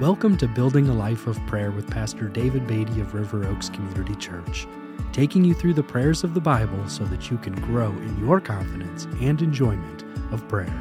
Welcome to Building a Life of Prayer with Pastor David Beatty of River Oaks Community Church, taking you through the prayers of the Bible so that you can grow in your confidence and enjoyment of prayer.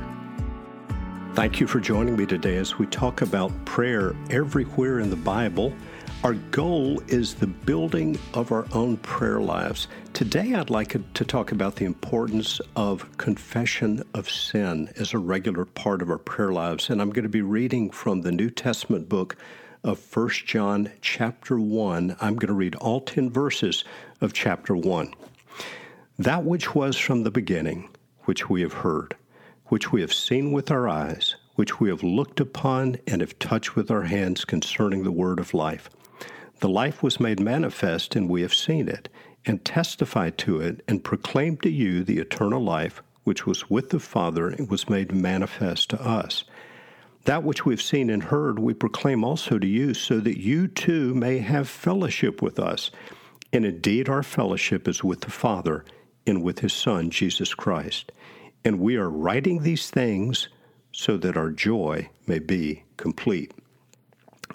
Thank you for joining me today as we talk about prayer everywhere in the Bible. Our goal is the building of our own prayer lives. Today, I'd like to talk about the importance of confession of sin as a regular part of our prayer lives. And I'm going to be reading from the New Testament book of 1 John, chapter 1. I'm going to read all 10 verses of chapter 1. That which was from the beginning, which we have heard, which we have seen with our eyes, which we have looked upon and have touched with our hands concerning the word of life. The life was made manifest, and we have seen it, and testified to it, and proclaimed to you the eternal life which was with the Father and was made manifest to us. That which we've seen and heard, we proclaim also to you, so that you too may have fellowship with us. And indeed, our fellowship is with the Father and with His Son, Jesus Christ. And we are writing these things so that our joy may be complete.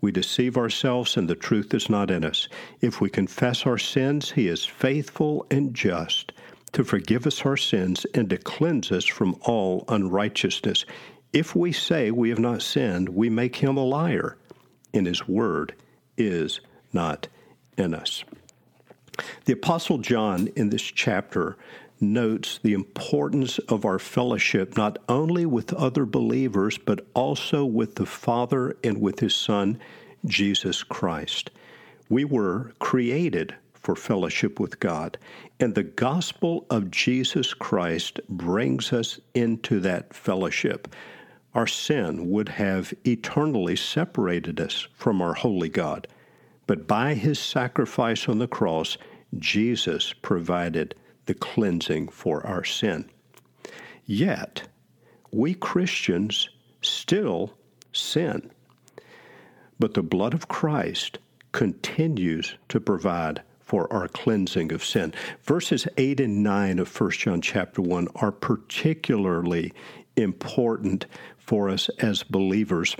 we deceive ourselves and the truth is not in us. If we confess our sins, He is faithful and just to forgive us our sins and to cleanse us from all unrighteousness. If we say we have not sinned, we make Him a liar, and His word is not in us. The Apostle John in this chapter notes the importance of our fellowship not only with other believers, but also with the Father and with His Son, Jesus Christ. We were created for fellowship with God, and the gospel of Jesus Christ brings us into that fellowship. Our sin would have eternally separated us from our holy God, but by His sacrifice on the cross, Jesus provided the cleansing for our sin. Yet, we Christians still sin. But the blood of Christ continues to provide for our cleansing of sin. Verses 8 and 9 of 1 John chapter 1 are particularly important for us as believers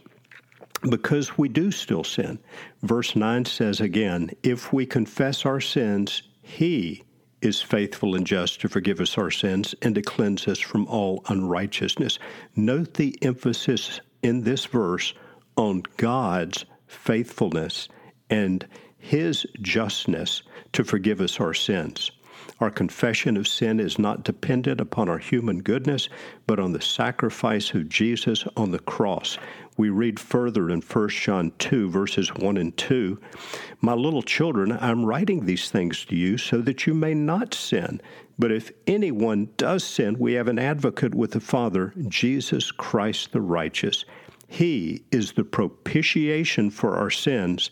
because we do still sin. Verse 9 says again, if we confess our sins, he is faithful and just to forgive us our sins and to cleanse us from all unrighteousness. Note the emphasis in this verse on God's faithfulness and His justness to forgive us our sins. Our confession of sin is not dependent upon our human goodness, but on the sacrifice of Jesus on the cross. We read further in 1 John 2, verses 1 and 2 My little children, I'm writing these things to you so that you may not sin. But if anyone does sin, we have an advocate with the Father, Jesus Christ the righteous. He is the propitiation for our sins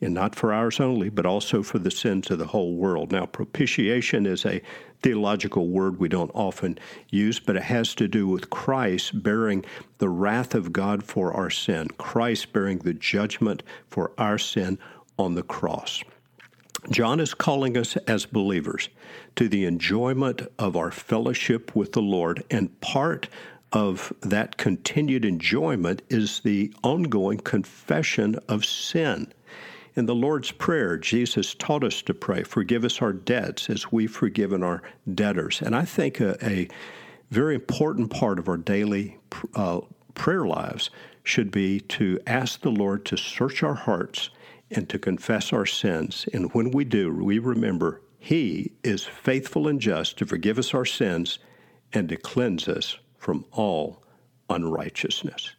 and not for ours only, but also for the sins of the whole world. Now, propitiation is a theological word we don't often use, but it has to do with Christ bearing the wrath of God for our sin, Christ bearing the judgment for our sin on the cross. John is calling us as believers to the enjoyment of our fellowship with the Lord, and part of that continued enjoyment is the ongoing confession of sin. In the Lord's Prayer, Jesus taught us to pray, Forgive us our debts as we've forgiven our debtors. And I think a, a very important part of our daily uh, prayer lives should be to ask the Lord to search our hearts and to confess our sins. And when we do, we remember He is faithful and just to forgive us our sins and to cleanse us from all unrighteousness.